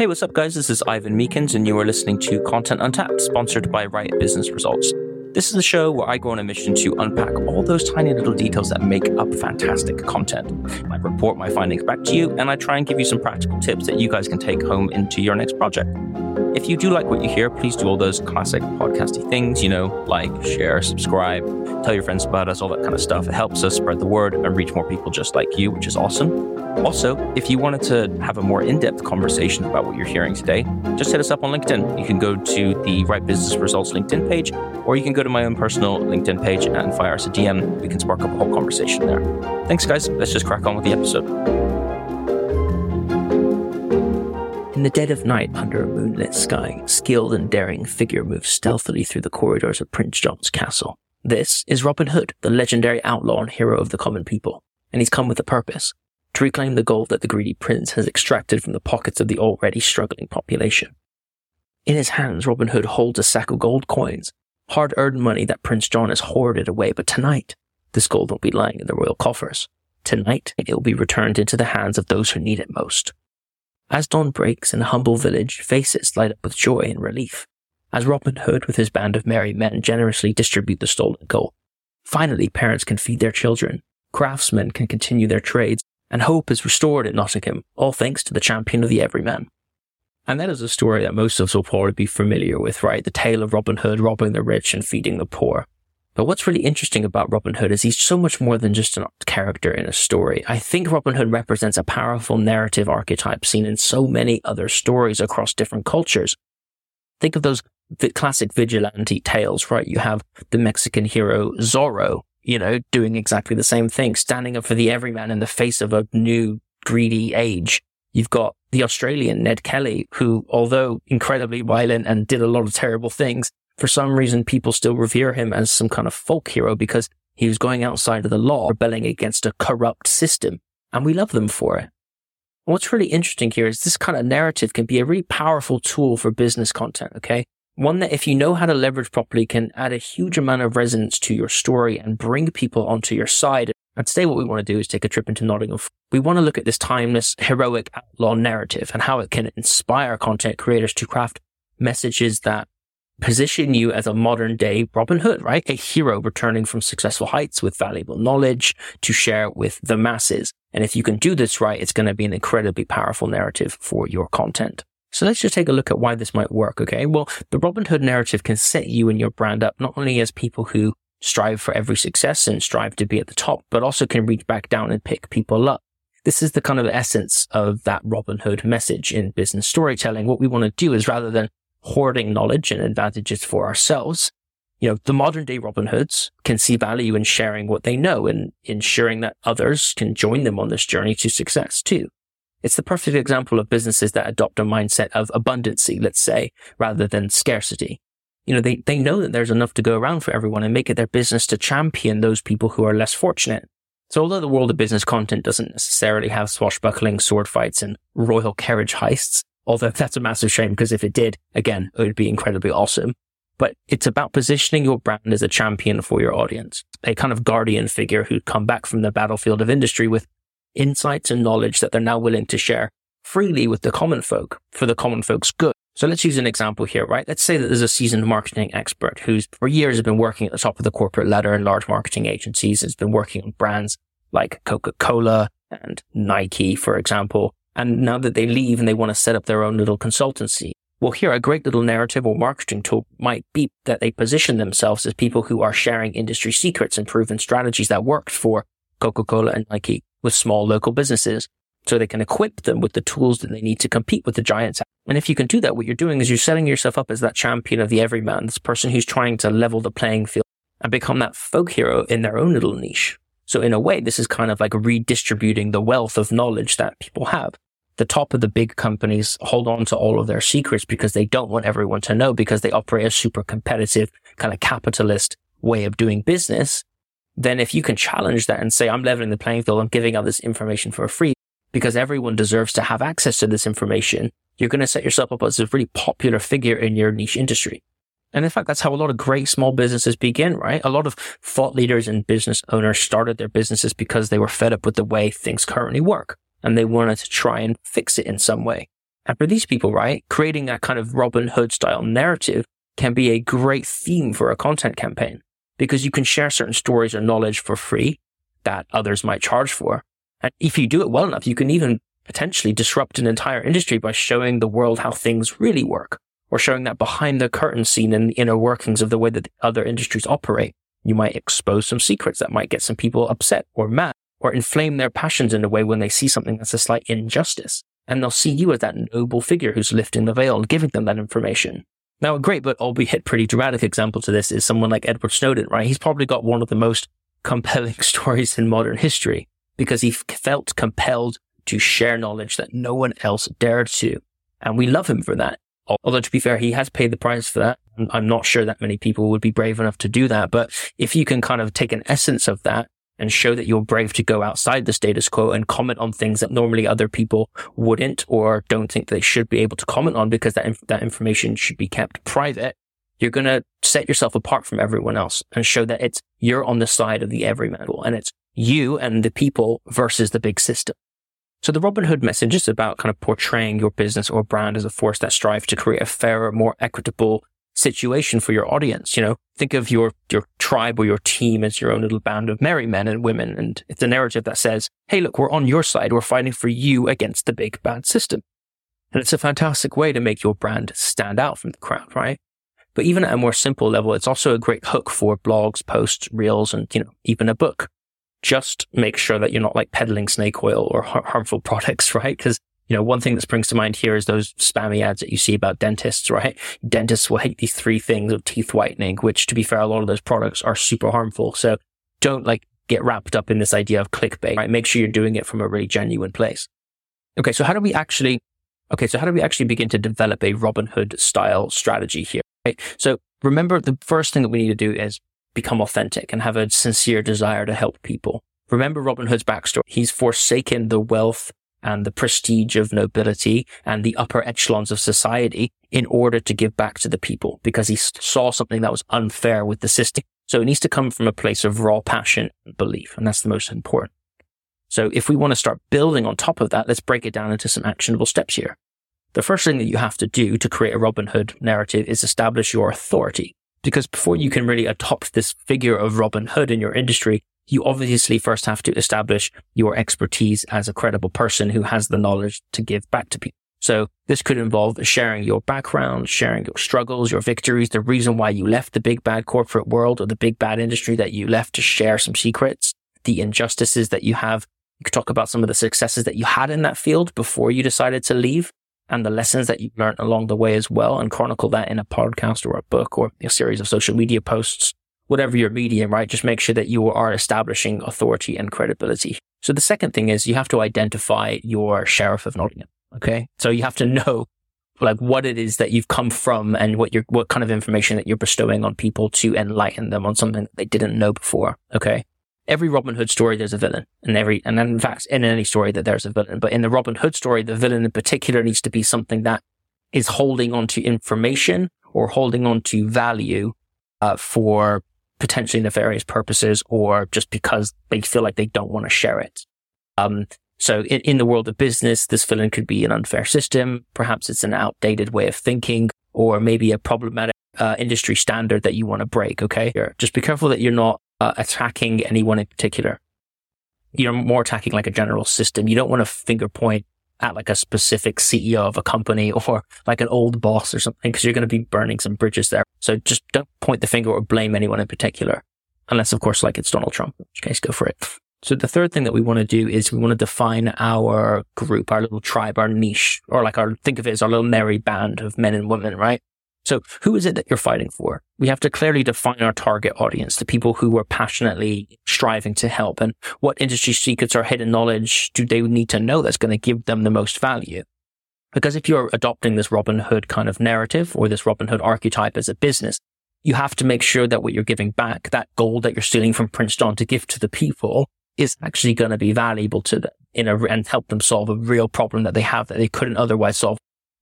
Hey, what's up, guys? This is Ivan Meakins, and you are listening to Content Untapped, sponsored by Write Business Results. This is the show where I go on a mission to unpack all those tiny little details that make up fantastic content. I report my findings back to you, and I try and give you some practical tips that you guys can take home into your next project. If you do like what you hear, please do all those classic podcasty things, you know, like, share, subscribe, tell your friends about us, all that kind of stuff. It helps us spread the word and reach more people just like you, which is awesome. Also, if you wanted to have a more in depth conversation about what you're hearing today, just hit us up on LinkedIn. You can go to the Write Business Results LinkedIn page, or you can go to my own personal LinkedIn page and fire us a DM. We can spark up a whole conversation there. Thanks, guys. Let's just crack on with the episode. In the dead of night, under a moonlit sky, skilled and daring figure moves stealthily through the corridors of Prince John's castle. This is Robin Hood, the legendary outlaw and hero of the common people, and he's come with a purpose to reclaim the gold that the greedy prince has extracted from the pockets of the already struggling population. In his hands, Robin Hood holds a sack of gold coins, hard earned money that Prince John has hoarded away, but tonight, this gold won't be lying in the royal coffers. Tonight, it will be returned into the hands of those who need it most. As dawn breaks in a humble village, faces light up with joy and relief. As Robin Hood with his band of merry men generously distribute the stolen gold. Finally, parents can feed their children, craftsmen can continue their trades, and hope is restored in Nottingham, all thanks to the champion of the everyman. And that is a story that most of us will probably be familiar with, right? The tale of Robin Hood robbing the rich and feeding the poor. But what's really interesting about Robin Hood is he's so much more than just a character in a story. I think Robin Hood represents a powerful narrative archetype seen in so many other stories across different cultures. Think of those classic vigilante tales, right? You have the Mexican hero Zorro, you know, doing exactly the same thing, standing up for the everyman in the face of a new greedy age. You've got the Australian Ned Kelly, who, although incredibly violent and did a lot of terrible things, for some reason people still revere him as some kind of folk hero because he was going outside of the law, rebelling against a corrupt system. And we love them for it. What's really interesting here is this kind of narrative can be a really powerful tool for business content. Okay. One that if you know how to leverage properly can add a huge amount of resonance to your story and bring people onto your side. And today what we want to do is take a trip into Nottingham. We want to look at this timeless, heroic outlaw narrative and how it can inspire content creators to craft messages that position you as a modern day Robin Hood, right? A hero returning from successful heights with valuable knowledge to share with the masses. And if you can do this right, it's going to be an incredibly powerful narrative for your content. So let's just take a look at why this might work. Okay. Well, the Robin Hood narrative can set you and your brand up not only as people who strive for every success and strive to be at the top, but also can reach back down and pick people up. This is the kind of essence of that Robin Hood message in business storytelling. What we want to do is rather than hoarding knowledge and advantages for ourselves, you know, the modern day Robin Hoods can see value in sharing what they know and ensuring that others can join them on this journey to success too. It's the perfect example of businesses that adopt a mindset of abundancy, let's say, rather than scarcity. You know, they, they know that there's enough to go around for everyone and make it their business to champion those people who are less fortunate. So although the world of business content doesn't necessarily have swashbuckling sword fights and royal carriage heists, although that's a massive shame because if it did, again, it would be incredibly awesome. But it's about positioning your brand as a champion for your audience, a kind of guardian figure who'd come back from the battlefield of industry with insights and knowledge that they're now willing to share freely with the common folk for the common folk's good. So let's use an example here, right? Let's say that there's a seasoned marketing expert who's for years has been working at the top of the corporate ladder in large marketing agencies, has been working on brands like Coca-Cola and Nike, for example. And now that they leave and they want to set up their own little consultancy. Well, here a great little narrative or marketing tool might be that they position themselves as people who are sharing industry secrets and proven strategies that worked for Coca-Cola and Nike with small local businesses so they can equip them with the tools that they need to compete with the giants. And if you can do that, what you're doing is you're setting yourself up as that champion of the everyman, this person who's trying to level the playing field and become that folk hero in their own little niche. So in a way, this is kind of like redistributing the wealth of knowledge that people have. The top of the big companies hold on to all of their secrets because they don't want everyone to know because they operate a super competitive kind of capitalist way of doing business then if you can challenge that and say, I'm leveling the playing field, I'm giving out this information for free because everyone deserves to have access to this information, you're going to set yourself up as a really popular figure in your niche industry. And in fact, that's how a lot of great small businesses begin, right? A lot of thought leaders and business owners started their businesses because they were fed up with the way things currently work and they wanted to try and fix it in some way. And for these people, right, creating that kind of Robin Hood style narrative can be a great theme for a content campaign because you can share certain stories or knowledge for free that others might charge for. And if you do it well enough, you can even potentially disrupt an entire industry by showing the world how things really work or showing that behind the curtain scene and the inner workings of the way that other industries operate. You might expose some secrets that might get some people upset or mad or inflame their passions in a way when they see something that's a slight injustice. And they'll see you as that noble figure who's lifting the veil and giving them that information. Now, a great but albeit pretty dramatic example to this is someone like Edward Snowden, right? He's probably got one of the most compelling stories in modern history because he felt compelled to share knowledge that no one else dared to. And we love him for that. Although to be fair, he has paid the price for that. I'm not sure that many people would be brave enough to do that. But if you can kind of take an essence of that and show that you're brave to go outside the status quo and comment on things that normally other people wouldn't or don't think they should be able to comment on because that, inf- that information should be kept private, you're going to set yourself apart from everyone else and show that it's you're on the side of the everyman and it's you and the people versus the big system. So the Robin Hood message is about kind of portraying your business or brand as a force that strives to create a fairer, more equitable situation for your audience. You know, think of your, your tribe or your team as your own little band of merry men and women. And it's a narrative that says, Hey, look, we're on your side. We're fighting for you against the big bad system. And it's a fantastic way to make your brand stand out from the crowd, right? But even at a more simple level, it's also a great hook for blogs, posts, reels, and, you know, even a book just make sure that you're not like peddling snake oil or har- harmful products, right? Because you know, one thing that springs to mind here is those spammy ads that you see about dentists, right? Dentists will hate these three things of teeth whitening, which to be fair, a lot of those products are super harmful. So don't like get wrapped up in this idea of clickbait, right? Make sure you're doing it from a really genuine place. Okay. So how do we actually, okay. So how do we actually begin to develop a Robin Hood style strategy here? Right. So remember the first thing that we need to do is become authentic and have a sincere desire to help people. Remember Robin Hood's backstory. He's forsaken the wealth and the prestige of nobility and the upper echelons of society in order to give back to the people because he saw something that was unfair with the system. So it needs to come from a place of raw passion and belief. And that's the most important. So if we want to start building on top of that, let's break it down into some actionable steps here. The first thing that you have to do to create a Robin Hood narrative is establish your authority. Because before you can really adopt this figure of Robin Hood in your industry, you obviously first have to establish your expertise as a credible person who has the knowledge to give back to people. So this could involve sharing your background, sharing your struggles, your victories, the reason why you left the big bad corporate world or the big bad industry that you left to share some secrets, the injustices that you have. You could talk about some of the successes that you had in that field before you decided to leave and the lessons that you've learned along the way as well and chronicle that in a podcast or a book or a series of social media posts, whatever your medium, right? Just make sure that you are establishing authority and credibility. So the second thing is you have to identify your sheriff of Nottingham. Okay. So you have to know like what it is that you've come from and what you're, what kind of information that you're bestowing on people to enlighten them on something that they didn't know before. Okay every Robin Hood story, there's a villain. And every, and in fact, in any story that there's a villain. But in the Robin Hood story, the villain in particular needs to be something that is holding on to information or holding on to value, uh, for potentially nefarious purposes or just because they feel like they don't want to share it. Um, so in, in the world of business, this villain could be an unfair system. Perhaps it's an outdated way of thinking or maybe a problematic uh, industry standard that you want to break. Okay. Just be careful that you're not uh, attacking anyone in particular. You're more attacking like a general system. You don't want to finger point at like a specific CEO of a company or like an old boss or something because you're going to be burning some bridges there. So just don't point the finger or blame anyone in particular. Unless, of course, like it's Donald Trump, in which case go for it. So the third thing that we want to do is we want to define our group, our little tribe, our niche, or like our, think of it as our little merry band of men and women, right? So who is it that you're fighting for? We have to clearly define our target audience, the people who are passionately striving to help and what industry secrets or hidden knowledge do they need to know that's going to give them the most value? Because if you're adopting this Robin Hood kind of narrative or this Robin Hood archetype as a business, you have to make sure that what you're giving back, that gold that you're stealing from Prince John to give to the people is actually going to be valuable to them in a, and help them solve a real problem that they have that they couldn't otherwise solve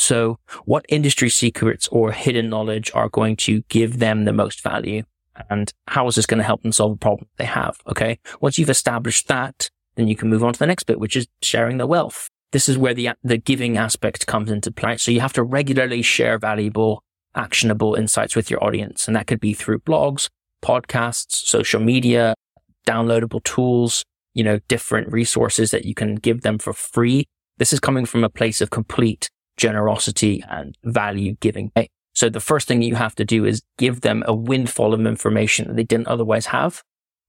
so what industry secrets or hidden knowledge are going to give them the most value? And how is this going to help them solve a problem they have? Okay. Once you've established that, then you can move on to the next bit, which is sharing the wealth. This is where the, the giving aspect comes into play. So you have to regularly share valuable, actionable insights with your audience. And that could be through blogs, podcasts, social media, downloadable tools, you know, different resources that you can give them for free. This is coming from a place of complete generosity and value giving. Eh, so the first thing you have to do is give them a windfall of information that they didn't otherwise have.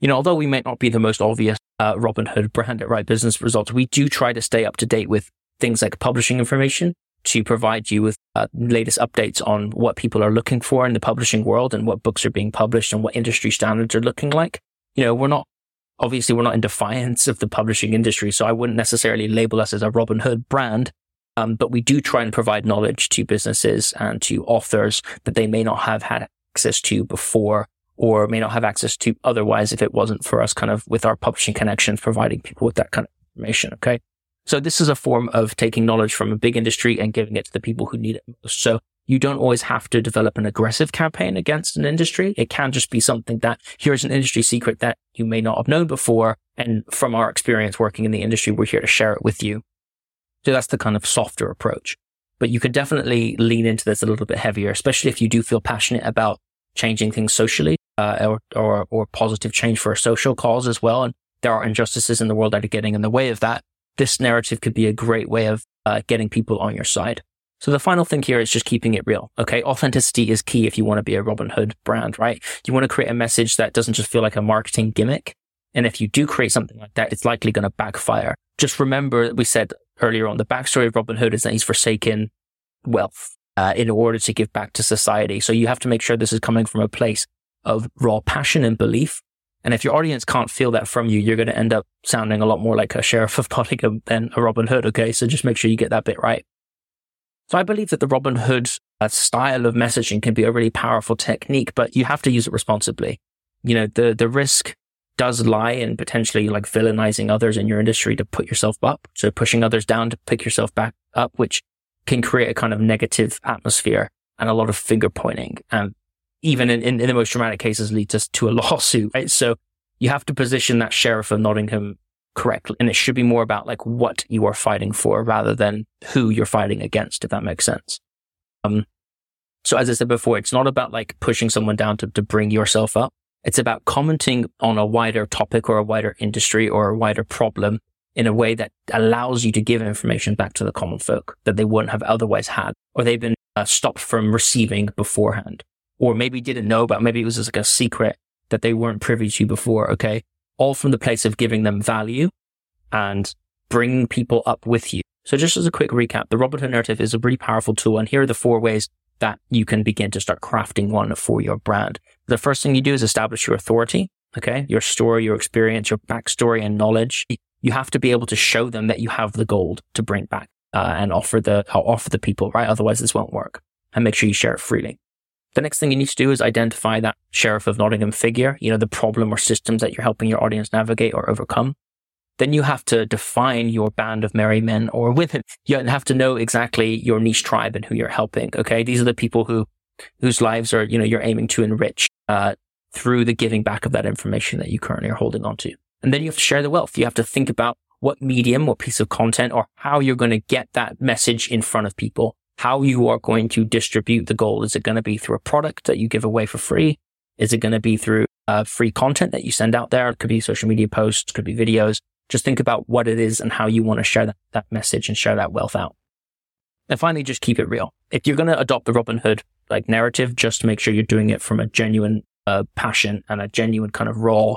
You know, although we may not be the most obvious uh, Robin Hood brand at Write Business Results, we do try to stay up to date with things like publishing information to provide you with uh, latest updates on what people are looking for in the publishing world and what books are being published and what industry standards are looking like. You know, we're not obviously we're not in defiance of the publishing industry, so I wouldn't necessarily label us as a Robin Hood brand. Um, but we do try and provide knowledge to businesses and to authors that they may not have had access to before or may not have access to otherwise if it wasn't for us kind of with our publishing connections, providing people with that kind of information. Okay. So this is a form of taking knowledge from a big industry and giving it to the people who need it most. So you don't always have to develop an aggressive campaign against an industry. It can just be something that here's an industry secret that you may not have known before. And from our experience working in the industry, we're here to share it with you. So that's the kind of softer approach. But you could definitely lean into this a little bit heavier, especially if you do feel passionate about changing things socially uh, or, or, positive change for a social cause as well. And there are injustices in the world that are getting in the way of that. This narrative could be a great way of uh, getting people on your side. So the final thing here is just keeping it real. Okay. Authenticity is key if you want to be a Robin Hood brand, right? You want to create a message that doesn't just feel like a marketing gimmick. And if you do create something like that, it's likely going to backfire. Just remember we said earlier on the backstory of Robin Hood is that he's forsaken wealth uh, in order to give back to society. So you have to make sure this is coming from a place of raw passion and belief. And if your audience can't feel that from you, you're going to end up sounding a lot more like a sheriff of Nottingham than a Robin Hood. Okay. So just make sure you get that bit right. So I believe that the Robin Hood uh, style of messaging can be a really powerful technique, but you have to use it responsibly. You know, the, the risk does lie in potentially like villainizing others in your industry to put yourself up. So pushing others down to pick yourself back up, which can create a kind of negative atmosphere and a lot of finger pointing. And even in, in, in the most dramatic cases leads us to a lawsuit, right? So you have to position that sheriff of Nottingham correctly. And it should be more about like what you are fighting for rather than who you're fighting against, if that makes sense. Um, so as I said before, it's not about like pushing someone down to, to bring yourself up. It's about commenting on a wider topic or a wider industry or a wider problem in a way that allows you to give information back to the common folk that they wouldn't have otherwise had, or they've been uh, stopped from receiving beforehand, or maybe didn't know about, maybe it was just like a secret that they weren't privy to before. Okay. All from the place of giving them value and bringing people up with you. So just as a quick recap, the Robin Hood narrative is a really powerful tool. And here are the four ways that you can begin to start crafting one for your brand. The first thing you do is establish your authority. Okay. Your story, your experience, your backstory and knowledge. You have to be able to show them that you have the gold to bring back uh, and offer the, offer the people, right? Otherwise this won't work and make sure you share it freely. The next thing you need to do is identify that sheriff of Nottingham figure, you know, the problem or systems that you're helping your audience navigate or overcome. Then you have to define your band of merry men or women. You have to know exactly your niche tribe and who you're helping. Okay. These are the people who, whose lives are, you know, you're aiming to enrich, uh, through the giving back of that information that you currently are holding on to. And then you have to share the wealth. You have to think about what medium, what piece of content or how you're going to get that message in front of people how you are going to distribute the goal. Is it going to be through a product that you give away for free? Is it going to be through uh, free content that you send out there? It could be social media posts, could be videos. Just think about what it is and how you want to share that, that message and share that wealth out. And finally, just keep it real. If you're going to adopt the Robin Hood like narrative, just make sure you're doing it from a genuine uh, passion and a genuine kind of raw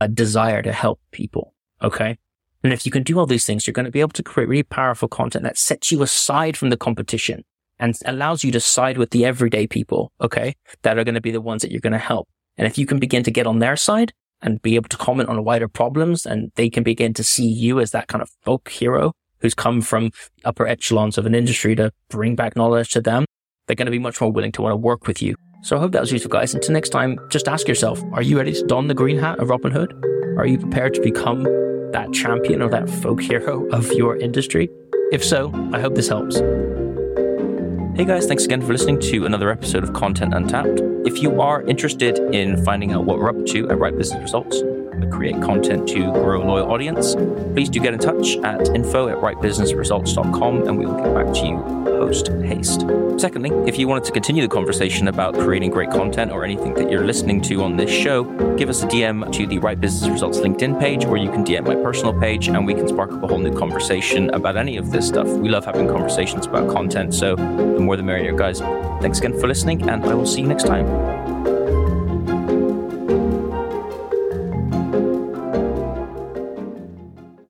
uh, desire to help people. Okay. And if you can do all these things, you're going to be able to create really powerful content that sets you aside from the competition and allows you to side with the everyday people. Okay. That are going to be the ones that you're going to help. And if you can begin to get on their side and be able to comment on wider problems and they can begin to see you as that kind of folk hero who's come from upper echelons of an industry to bring back knowledge to them, they're going to be much more willing to want to work with you. So I hope that was useful, guys. Until next time, just ask yourself, are you ready to don the green hat of Robin Hood? Are you prepared to become that champion or that folk hero of your industry? If so, I hope this helps. Hey guys, thanks again for listening to another episode of Content Untapped. If you are interested in finding out what we're up to at Write Business Results, create content to grow a loyal audience, please do get in touch at info at writebusinessresults.com and we will get back to you post haste. Secondly, if you wanted to continue the conversation about creating great content or anything that you're listening to on this show, give us a DM to the Write Business Results LinkedIn page, or you can DM my personal page, and we can spark up a whole new conversation about any of this stuff. We love having conversations about content, so the more the merrier, guys. Thanks again for listening, and I will see you next time.